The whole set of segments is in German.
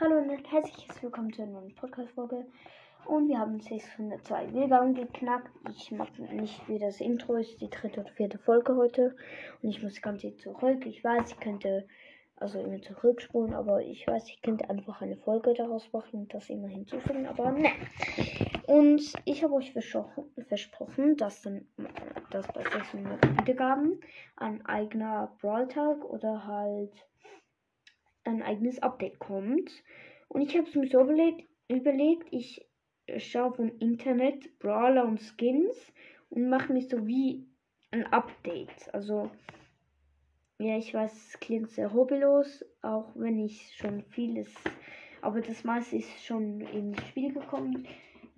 Hallo und herzliches Willkommen zu einer neuen Podcast-Folge. Und wir haben 602 Wiedergaben geknackt. Ich mache nicht wie das Intro ist, die dritte oder vierte Folge heute. Und ich muss ganz zurück. Ich weiß, ich könnte also immer zurückspulen, aber ich weiß, ich könnte einfach eine Folge daraus machen und das immer hinzufügen, aber ne. Und ich habe euch versprochen, dass dann dass bei 600 Wiedergaben ein eigener Brawl-Tag oder halt ein eigenes Update kommt. Und ich habe es mir so überlegt, überlegt ich schaue vom Internet Brawler und Skins und mache mir so wie ein Update. Also, ja, ich weiß, es klingt sehr hobbylos, auch wenn ich schon vieles, aber das meiste ist schon ins Spiel gekommen.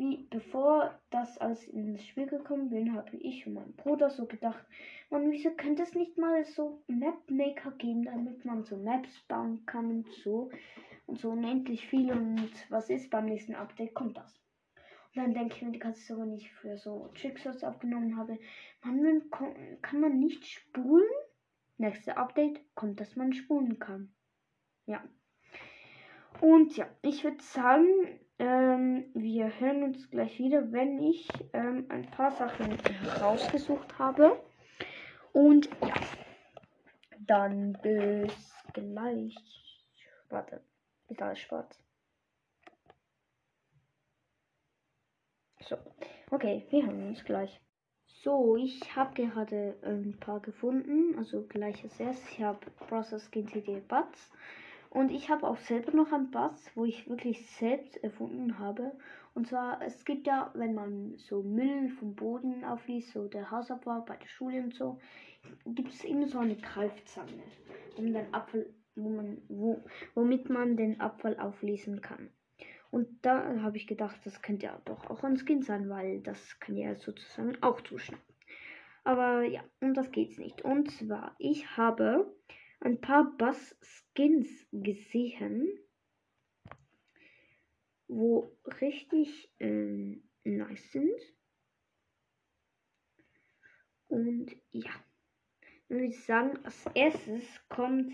Wie bevor das alles ins Spiel gekommen bin, habe ich und mein Bruder so gedacht, man, wieso könnte es nicht mal so Map Maker geben, damit man so Maps bauen kann und so und so unendlich viel und was ist beim nächsten Update kommt das. Und dann denke ich mir die Zeit, wenn ich für so Trickshots aufgenommen habe, man, kann man nicht spulen? Nächste Update kommt, dass man spulen kann. Ja. Und ja, ich würde sagen, ähm, wir hören uns gleich wieder, wenn ich ähm, ein paar Sachen rausgesucht habe. Und ja, dann bis gleich. Warte, ist alles schwarz. So, okay, wir hören uns gleich. So, ich habe gerade ein paar gefunden, also gleich als erstes. Ich habe Process Skin CD Buds. Und ich habe auch selber noch ein Bass, wo ich wirklich selbst erfunden habe. Und zwar, es gibt ja, wenn man so Müll vom Boden aufliest, so der Hausabwart bei der Schule und so, gibt es immer so eine Greifzange, um den Abfall, wo man, wo, womit man den Abfall auflesen kann. Und da habe ich gedacht, das könnte ja doch auch ein Skin sein, weil das kann ja sozusagen auch zuschneiden. Aber ja, um das geht's nicht. Und zwar, ich habe ein paar Bass-Skins gesehen, wo richtig ähm, nice sind. Und ja, dann würde ich sagen, als erstes kommt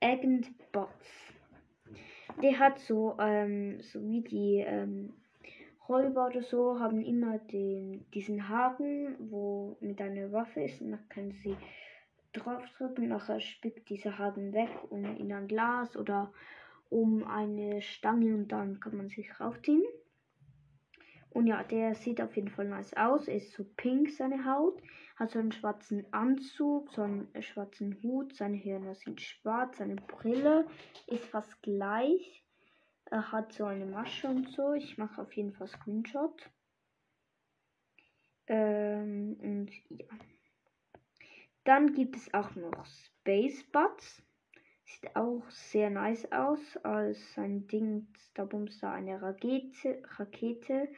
Agent Bots. Der hat so, ähm, so wie die ähm, Räuber oder so, haben immer den, diesen Haken, wo mit einer Waffe ist und dann können sie draufdrücken, nachher spickt dieser Haken weg und in ein Glas oder um eine Stange und dann kann man sich raufziehen. Und ja, der sieht auf jeden Fall nice aus. Ist so pink, seine Haut. Hat so einen schwarzen Anzug, so einen schwarzen Hut. Seine Hörner sind schwarz. Seine Brille ist fast gleich. Er hat so eine Masche und so. Ich mache auf jeden Fall Screenshot. Ähm, und ja. Dann gibt es auch noch Space Buds. Sieht auch sehr nice aus. Als ein Ding, da bumst da eine Rakete, Rakete.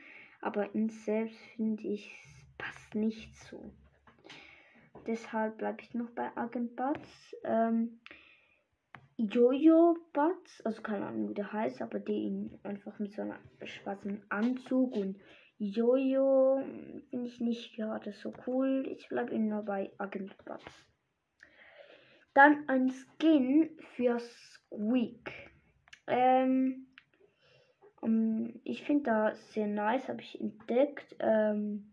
Aber in selbst finde ich, passt nicht so. Deshalb bleibe ich noch bei Agent Buds. Ähm, Jojo Buds, also keine Ahnung wie der heißt, aber den einfach mit so einem schwarzen Anzug und Jojo finde ich nicht gerade so cool. Ich bleibe nur bei Agent Buds. Dann ein Skin für Squeak. Ähm, um, ähm, ich finde da sehr nice, habe ich entdeckt. Ähm,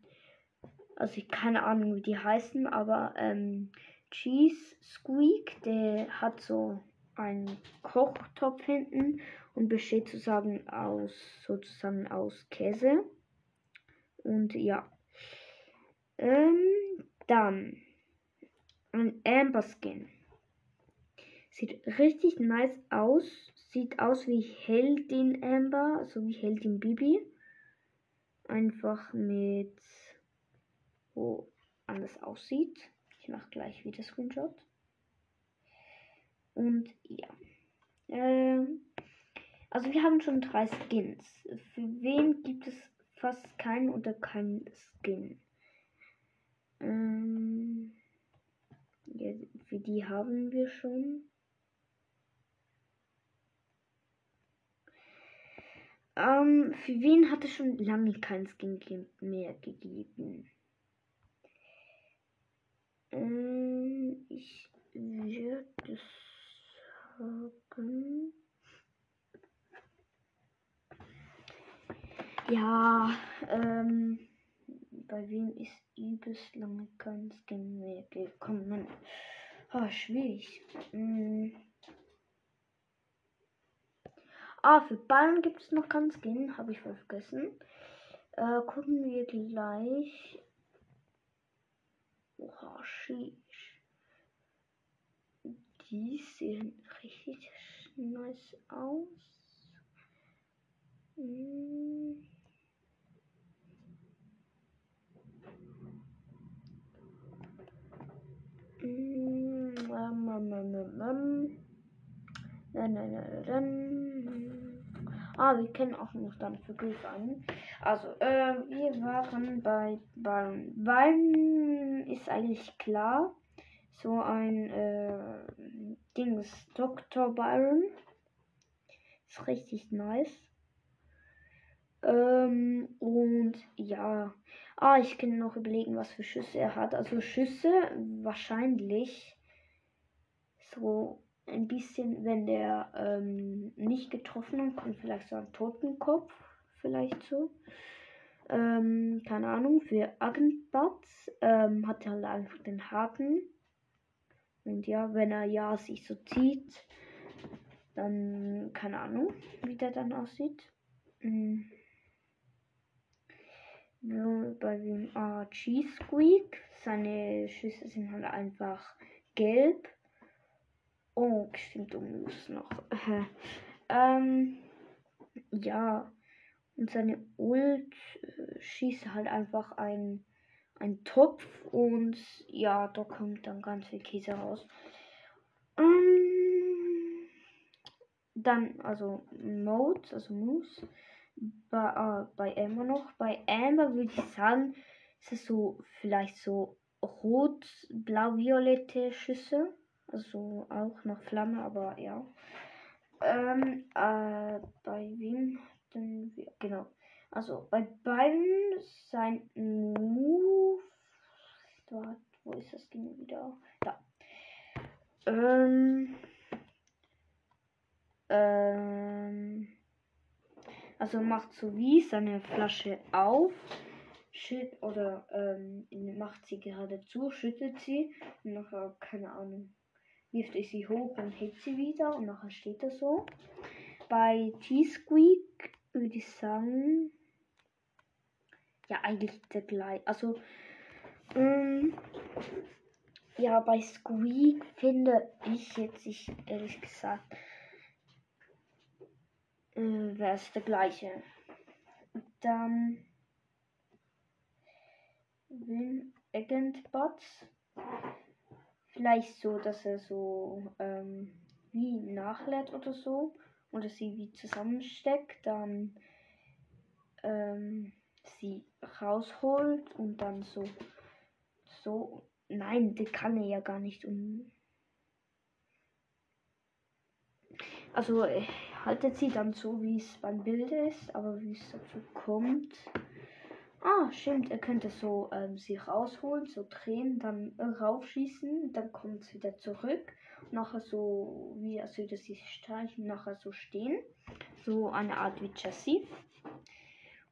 also ich keine Ahnung, wie die heißen, aber ähm, Cheese Squeak, der hat so einen Kochtopf hinten und besteht sozusagen aus sozusagen aus Käse. Und ja. Ähm, dann ein Amber Skin. Sieht richtig nice aus. Sieht aus wie Heldin Amber, so wie Heldin Bibi. Einfach mit wo anders aussieht. Ich mache gleich wieder Screenshot. Und ja. Ähm, also wir haben schon drei Skins. Für wen gibt es fast keinen oder keinen Skin? Ähm, ja, für die haben wir schon. Ähm, für wen hat es schon lange kein Skin mehr gegeben? Ähm, ich würde sagen. Ja, ähm, bei wem ist übelst lange kein Skin mehr gekommen? Ah, schwierig. Hm. Ah, für Ballen gibt es noch keinen Skin, habe ich vergessen. Äh, gucken wir gleich. Oha, sheesh. Die sehen richtig nice aus. Hm. Mm, um, um, um, um. Nein, nein, nein, nein. Ah, wir kennen auch noch dann für Griff an. Also, äh, wir waren bei Byron. Byron ist eigentlich klar. So ein äh, Dings, Dr. Byron. Ist richtig nice. Ähm, und ja, Ah, ich kann noch überlegen, was für Schüsse er hat. Also Schüsse wahrscheinlich so ein bisschen, wenn der ähm, nicht getroffen hat, kommt vielleicht so ein Totenkopf, vielleicht so. Ähm, keine Ahnung, für Agentbats ähm, hat er halt einfach den Haken. Und ja, wenn er ja sich so zieht, dann keine Ahnung, wie der dann aussieht. Mhm bei wem ah, Cheese Squeak. Seine Schüsse sind halt einfach gelb. Oh, stimmt, um muss noch. ähm, ja. Und seine Ult äh, schießt halt einfach ein, ein Topf und ja, da kommt dann ganz viel Käse raus. Ähm, dann, also Mode, also Moose bei, äh, bei Amber noch. Bei Amber würde ich sagen, ist es so vielleicht so rot, blau, violette Schüsse. Also auch noch Flamme, aber ja. Ähm, äh, bei wem denn wir? Genau. Also bei beiden sein Move. Dort, wo ist das Ding wieder? Da. Ähm. Ähm. Also macht so wie seine Flasche auf, schütt oder ähm, macht sie gerade zu, schüttelt sie und nachher, keine Ahnung, wirft er sie hoch und hebt sie wieder und nachher steht er so. Bei T-Squeak würde ich sagen, ja, eigentlich der gleiche. Also, ähm, ja, bei Squeak finde ich jetzt, ich ehrlich gesagt, wäre es der gleiche. Dann Win Agent Bots. Vielleicht so, dass er so ähm, wie nachlädt oder so. Oder sie wie zusammensteckt, dann ähm, sie rausholt und dann so so. Nein, die kann er ja gar nicht um. Also haltet sie dann so, wie es beim Bild ist, aber wie es dazu kommt. Ah, stimmt, er könnte so ähm, sie rausholen, so drehen, dann raufschießen, dann kommt es wieder zurück. Nachher so, wie als würde sie streichen, nachher so stehen. So eine Art wie Jessie.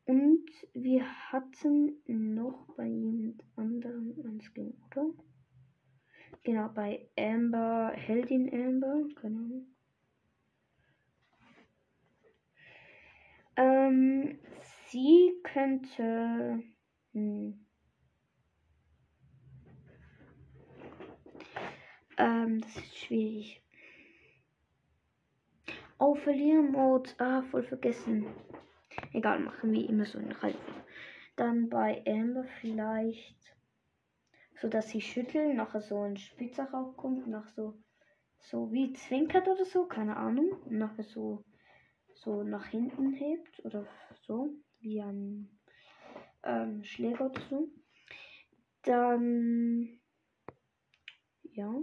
Und wir hatten noch bei jemand anderen ein Skin, oder? Genau, bei Amber, Heldin Amber, keine Ahnung. Ähm, sie könnte. Hm, ähm, das ist schwierig. Oh, Verlieren-Mode. Ah, voll vergessen. Egal, machen wir immer so einen Reifen. Dann bei Amber vielleicht. So dass sie schütteln, nachher so ein Spitzer rauskommt, nach so. So wie zwinkert oder so, keine Ahnung. Nachher so so nach hinten hebt oder so, wie ein ähm, Schläger oder so. Dann, ja,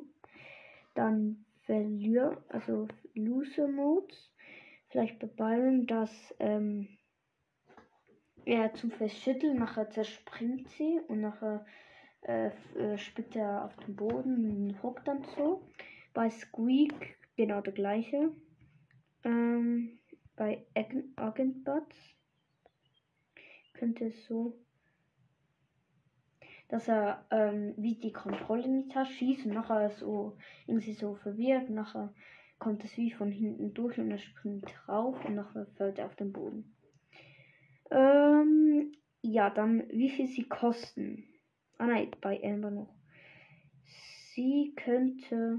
dann Verlier, also Loser Modes. Vielleicht bei Byron, dass ähm, er zum Verschütteln, nachher zerspringt sie und nachher äh, äh, spitzt er auf den Boden und hockt dann so. Bei Squeak genau der gleiche. Ähm, bei Agentbots. könnte es so, dass er ähm, wie die Kontrolle nicht hat, schießt und nachher so irgendwie so verwirrt, nachher kommt es wie von hinten durch und er springt drauf und nachher fällt er auf den Boden. Ähm, ja, dann wie viel sie kosten. Ah nein, bei Amber noch. Sie könnte.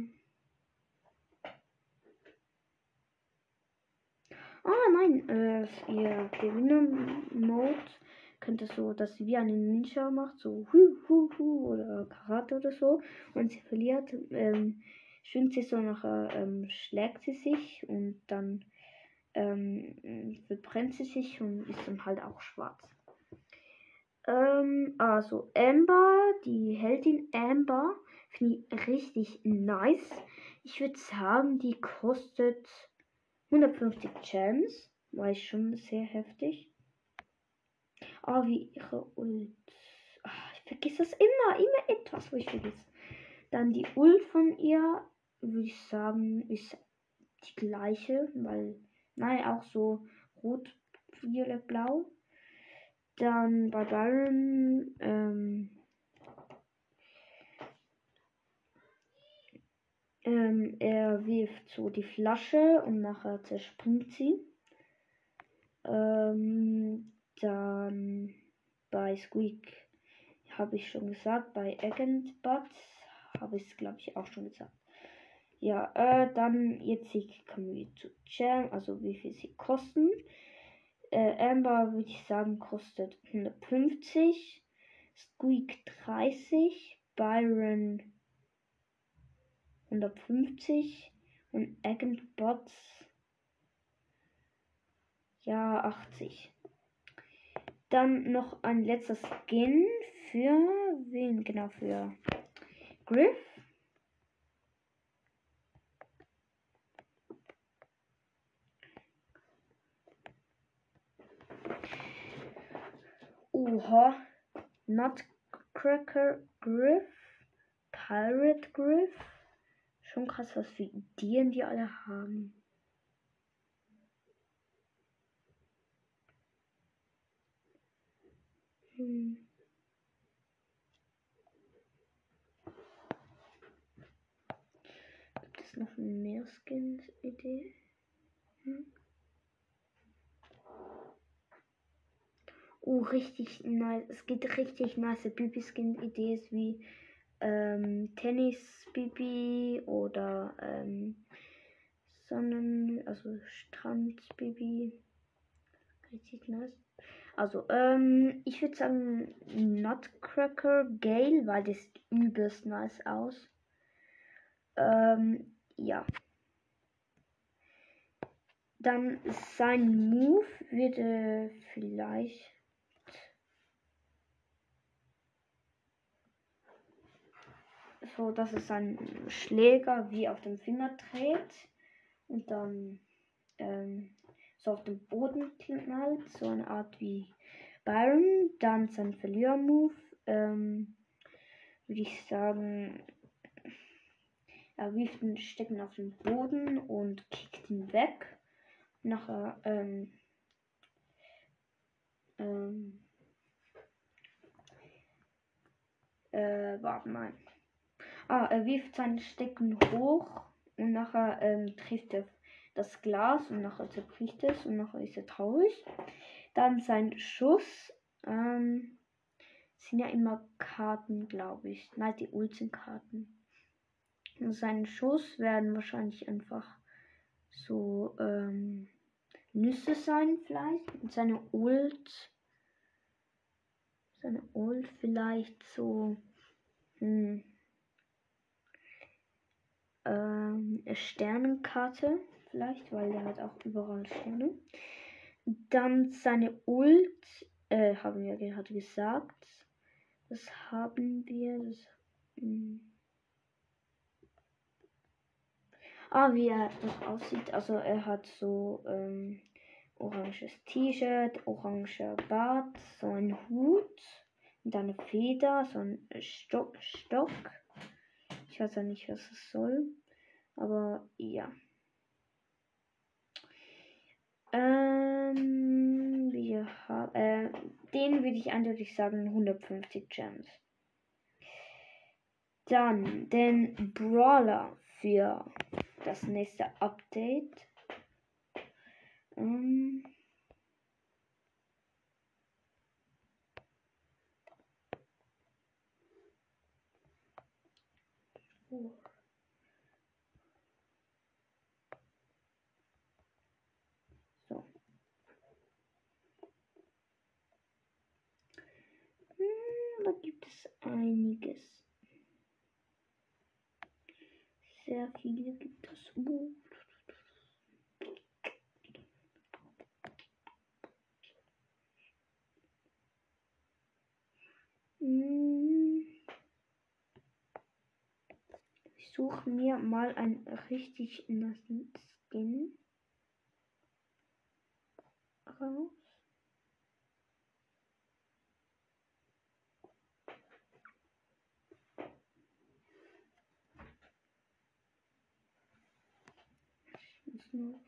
Ah nein, äh, ihr Gewinner-Mode könnte so, dass sie wie eine Ninja macht, so hu hu hu oder Karate oder so. Und sie verliert, ähm, schwingt sie so nachher, ähm, schlägt sie sich und dann ähm, verbrennt sie sich und ist dann halt auch schwarz. Ähm, also Amber, die Heldin Amber, finde ich richtig nice. Ich würde sagen, die kostet 150 Gems. War ich schon sehr heftig. Ah, wie ihre Ult. Ach, ich vergesse das immer, immer etwas, wo ich vergesse. Dann die Ult von ihr, würde ich sagen, ist die gleiche, weil, nein, auch so rot, violett, blau. Dann bei Byron, ähm, ähm, er wirft so die Flasche und nachher zerspringt sie. Ähm, dann bei Squeak habe ich schon gesagt, bei Agent Butts habe ich es glaube ich auch schon gesagt. Ja, äh, dann jetzt kommen wir zu Jam, also wie viel sie kosten. Äh, Amber würde ich sagen kostet 150, Squeak 30, Byron 150 und Agent Bots ja 80. Dann noch ein letzter Skin für wen? Genau, für Griff. Oha. Nutcracker Griff. Pirate Griff. Schon krass, was für Ideen die alle haben. Hm. Gibt es noch mehr Skins-Idee? Hm. Oh, richtig nice. Es gibt richtig nice Bibi-Skin-Ideen wie ähm, Tennis-Bibi oder ähm, Sonnen-, also Strand-Bibi. Richtig nice. Also, ähm, ich würde sagen Nutcracker Gale, weil das sieht übelst nice aus. Ähm, ja. Dann sein Move würde vielleicht. So, dass es ein Schläger wie auf dem Finger dreht und dann ähm, so auf dem Boden knallt, so eine Art wie Byron. Dann sein Verlierer-Move, ähm, würde ich sagen, er wirft einen Stecken auf den Boden und kickt ihn weg. Nachher, ähm, ähm, äh, warte mal. Ah, er wirft seinen Stecken hoch und nachher ähm, trifft er das Glas und nachher zerbricht es und nachher ist er traurig. Dann sein Schuss. Ähm, sind ja immer Karten, glaube ich. Nein, die Ult sind Karten. Und sein Schuss werden wahrscheinlich einfach so ähm, Nüsse sein, vielleicht. Und seine Ult. Seine Ult vielleicht so. Hm, ähm, Sternenkarte vielleicht, weil der hat auch überall Sterne. Dann seine Ult, äh, haben wir gerade gesagt. Das haben wir. Das, hm. Ah, wie er das aussieht. Also er hat so ähm, oranges T-Shirt, oranger Bart, so ein Hut und eine Feder, so ein Stock, Stock. Ich weiß ja nicht, was es soll. Aber ja. Ähm, wir haben, äh, den würde ich eindeutig sagen 150 Gems. Dann den Brawler für das nächste Update. Ähm oh. So. Hm, da gibt es einiges. Sehr viele gibt es. Uh. Ich suche mir mal einen richtig nassen Skin raus. Nur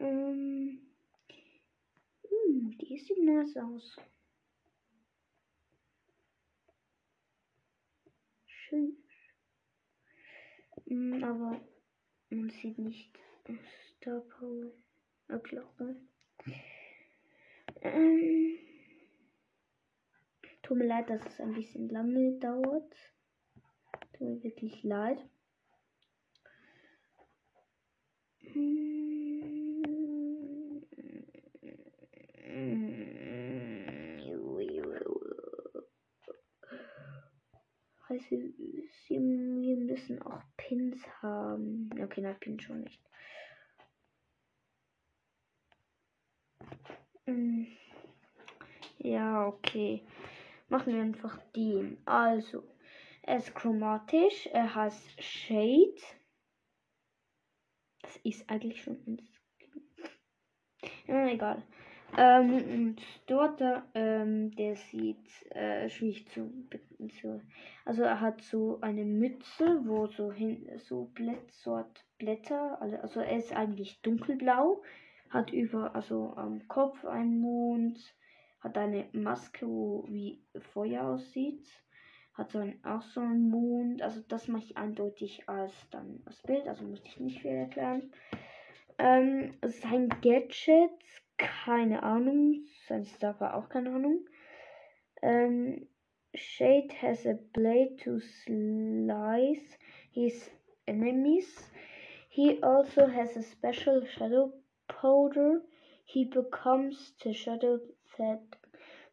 Ähm, hm, die sieht nice aus. Schön. Aber man sieht nicht Star Power. Erklärung. Ähm, tut mir leid, dass es ein bisschen lange dauert. Tut mir wirklich leid. Also, wir müssen auch Pins haben. Okay, nein, Pins schon nicht. Hm. Ja, okay. Machen wir einfach den. Also, er ist chromatisch. Er heißt Shade. Das ist eigentlich schon ein Ja, egal. Ähm, und dort, ähm, der sieht äh, schwierig zu, zu. Also er hat so eine Mütze, wo so hin so Blätt, Blätter, also, er ist eigentlich dunkelblau, hat über, also am Kopf einen Mond, hat eine Maske, wo wie Feuer aussieht, hat so ein, auch so einen Mond, also das mache ich eindeutig als dann das Bild, also muss ich nicht viel erklären. Ähm, sein Gadget keine Ahnung. Sein Star war auch keine Ahnung. Ähm, Shade has a blade to slice his enemies. He also has a special shadow powder. He becomes the shadow that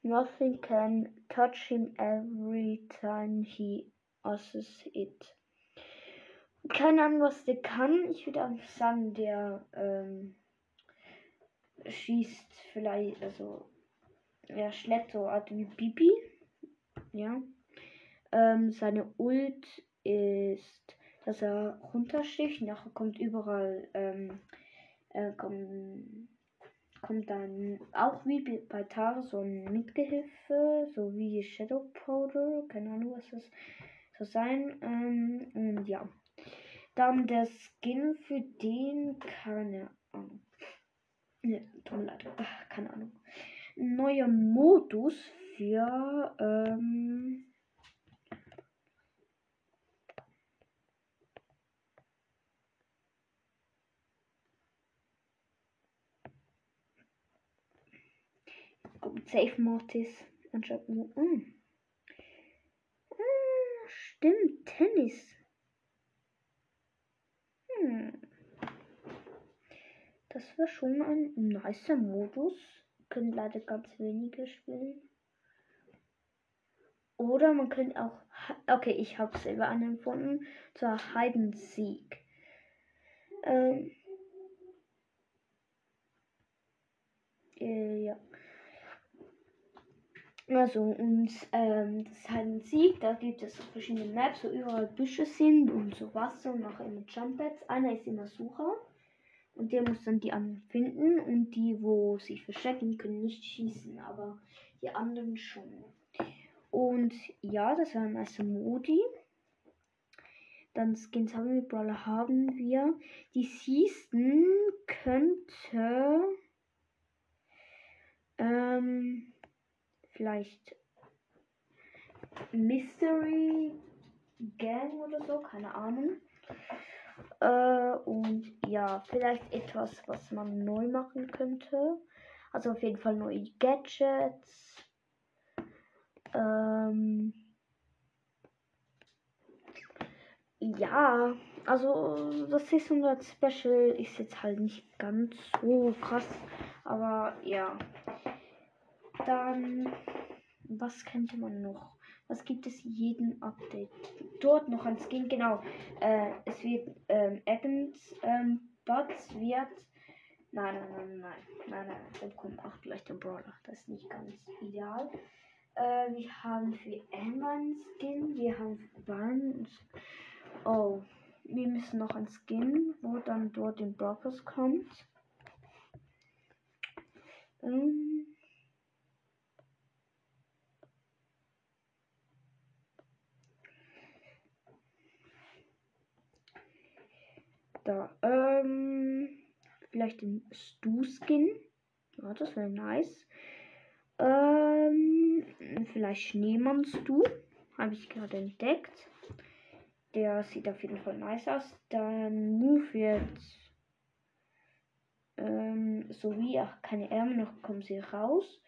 nothing can touch him every time he uses it. Keine Ahnung, was der kann. Ich würde einfach sagen, der ähm, schießt vielleicht, also er schlägt so Art wie Bibi. Ja. Ähm, seine Ult ist, dass er runtersticht. Nachher kommt überall, ähm, äh, kommt, kommt dann auch wie bei Tare so ein Mitgehilfe, so wie Shadow Powder. Keine Ahnung, was das soll sein. Ähm, und ja. Dann der Skin für den, keine Ahnung. Ne, tut mir leid. Ach, keine Ahnung. Neuer Modus für. Ähm, Safe Mortis anstatt. Mm. Ah, stimmt, Tennis. Hm. Das wäre schon ein nicer Modus. Können leider ganz wenige spielen. Oder man könnte auch. Okay, ich habe selber einen gefunden. Zur Hide Sieg. Ähm. Äh, ja. Also, und ähm, das Hide Sieg, da gibt es verschiedene Maps, wo überall Büsche sind und so Wasser und auch immer Jump Pads. Einer ist immer Sucher. Und der muss dann die anderen finden und die, wo sich verstecken, können nicht schießen, aber die anderen schon. Und ja, das war ein erster Modi. Dann Skins haben wir, Brawler haben wir. Die Season könnte ähm, vielleicht Mystery Gang oder so, keine Ahnung. Äh, und ja, vielleicht etwas, was man neu machen könnte. Also auf jeden Fall neue Gadgets. Ähm, ja, also das 600 Special ist jetzt halt nicht ganz so krass, aber ja. Dann, was könnte man noch? Was gibt es jeden Update? Dort noch ein Skin, genau. Äh, es wird ähm, Evans ähm, Bots wird. Nein, nein, nein, nein, nein, nein, kommt auch gleich der Brawler. Das ist nicht ganz ideal. Äh, wir haben für Amber ein Skin, wir haben für Baron. Oh, wir müssen noch ein Skin, wo dann dort in Brockers kommt. Ähm, Da, ähm, vielleicht den Stu-Skin. Ja, das wäre nice. Ähm, vielleicht Schneemann-Stu. Habe ich gerade entdeckt. Der sieht auf jeden Fall nice aus. Dann Move wird. Ähm, so wie auch keine Ärmel noch kommen sie raus.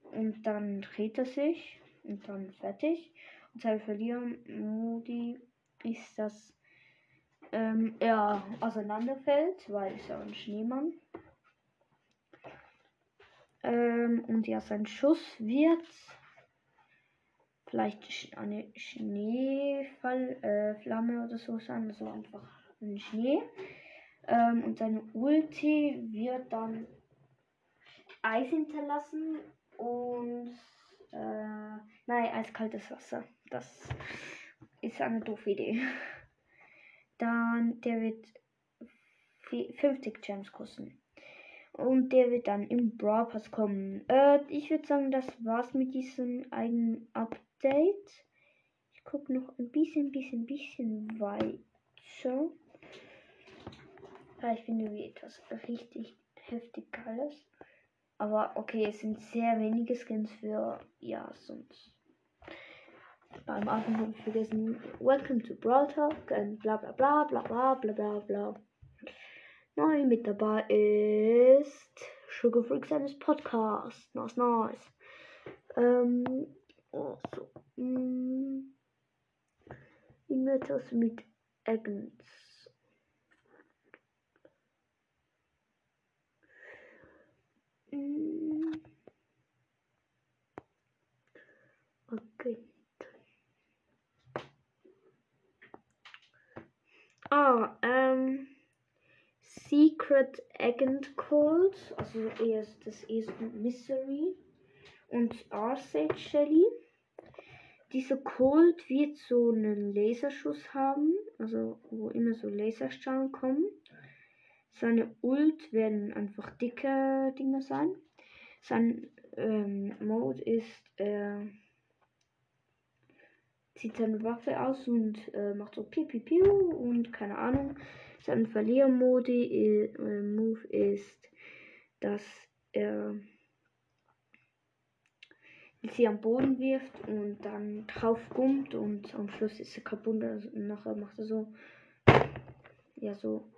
Und dann dreht er sich. Und dann fertig. Und sein Verlieren-Modi ist das ähm, er auseinanderfällt, weil es ja ein Schneemann. Ähm, und ja, sein Schuss wird vielleicht eine Schneefallflamme äh, oder so sein, also einfach ein Schnee. Ähm, und seine Ulti wird dann Eis hinterlassen und äh, nein, eiskaltes Wasser. Das ist eine doofe Idee. Dann, der wird 50 Gems kosten. Und der wird dann im Brawl Pass kommen. Äh, ich würde sagen, das war's mit diesem eigenen Update. Ich gucke noch ein bisschen, bisschen, bisschen weiter. Vielleicht finden wir etwas richtig heftig Geiles. Aber okay, es sind sehr wenige Skins für, ja, sonst beim Anfang habe ich vergessen, Welcome to Brawl Talk und bla bla bla bla bla bla bla bla. Neu mit dabei ist Sugar Freak seines Podcasts. Nice, nice. Ähm, oh, so. Hm. Irgendetwas mit Agnes. Hm. Okay. Ah, ähm, Secret Agent Cold, also erst das erste Mystery und Arsage Shelly. Dieser Cold wird so einen Laserschuss haben, also wo immer so Laserstrahlen kommen. Seine Ult werden einfach dicke Dinger sein. Sein ähm, Mode ist, äh, zieht seine Waffe aus und äh, macht so piu, und keine Ahnung. Sein Verliermodi äh, Move ist, dass er sie am Boden wirft und dann drauf gummt und am Schluss ist er kaputt und nachher macht er so ja so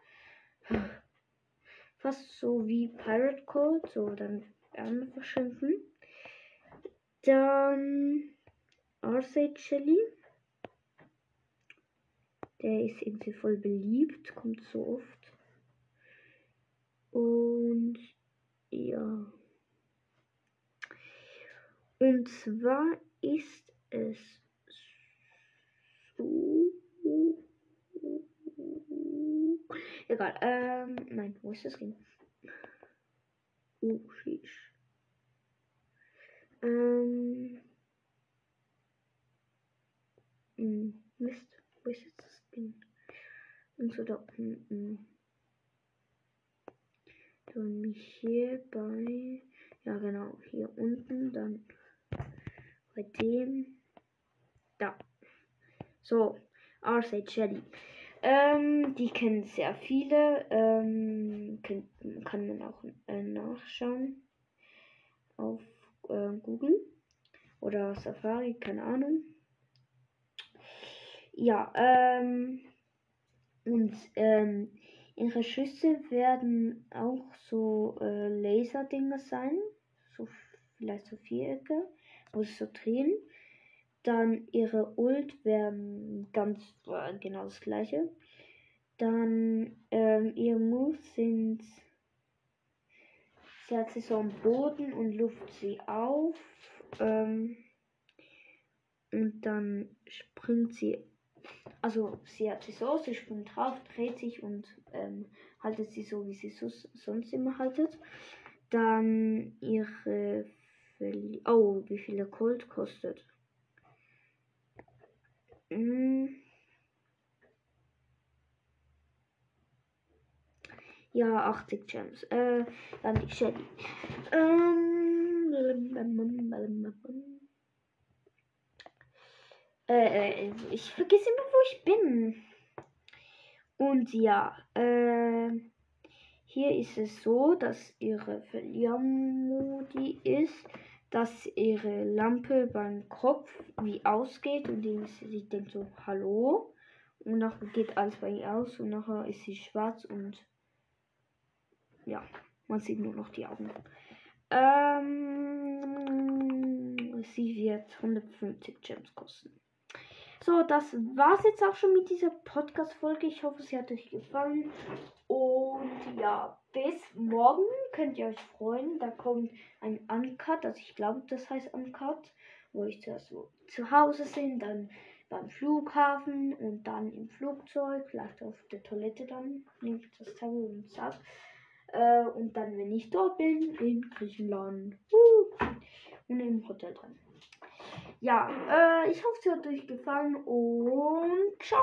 fast so wie Pirate Code, so dann Ärmel verschwinden. Dann Arcade Shelly. Der ist irgendwie voll beliebt, kommt so oft. Und ja. Und zwar ist es so. Egal, ähm, nein, wo ist das Ding? Oh, sheesh. Ähm. Hm, Mist, wo ist jetzt das Ding? Und so da unten. Dann hier bei, ja genau, hier unten, dann bei dem, da. So, RC Jelly. Ähm, die kennen sehr viele. Ähm, kann, kann man auch äh, nachschauen auf äh, Google oder Safari, keine Ahnung. Ja, ähm, und ähm, ihre Schüsse werden auch so äh, Laserdinger sein, so vielleicht so Vierecke, wo sie so drehen. Dann ihre Ult wären ganz äh, genau das gleiche. Dann ähm, ihre Moves sind. Sie hat sie so am Boden und luft sie auf. Ähm, und dann springt sie. Also sie hat sie so, sie springt drauf, dreht sich und ähm, haltet sie so, wie sie so, sonst immer haltet. Dann ihre. Oh, wie viel der kostet. Mm. Ja, 80 Gems. Äh, dann die Shelly. Ähm, äh, ich vergesse immer, wo ich bin. Und ja, äh, hier ist es so, dass ihre Verliermodi ist, dass ihre Lampe beim Kopf wie ausgeht und sie denkt so, hallo. Und nachher geht alles bei ihr aus und nachher ist sie schwarz und ja, man sieht nur noch die Augen. Ähm, sie wird 150 Gems kosten. So, das war's jetzt auch schon mit dieser Podcast-Folge. Ich hoffe, sie hat euch gefallen. Und ja, bis morgen könnt ihr euch freuen. Da kommt ein Uncut, also ich glaube, das heißt Uncut, wo ich zuerst so zu Hause bin, dann beim Flughafen und dann im Flugzeug, vielleicht auf der Toilette dann, nehme ich das Tablet und sag. Äh, und dann, wenn ich dort bin, in Griechenland. Und im Hotel drin. Ja, äh, ich hoffe, es hat euch gefallen und ciao!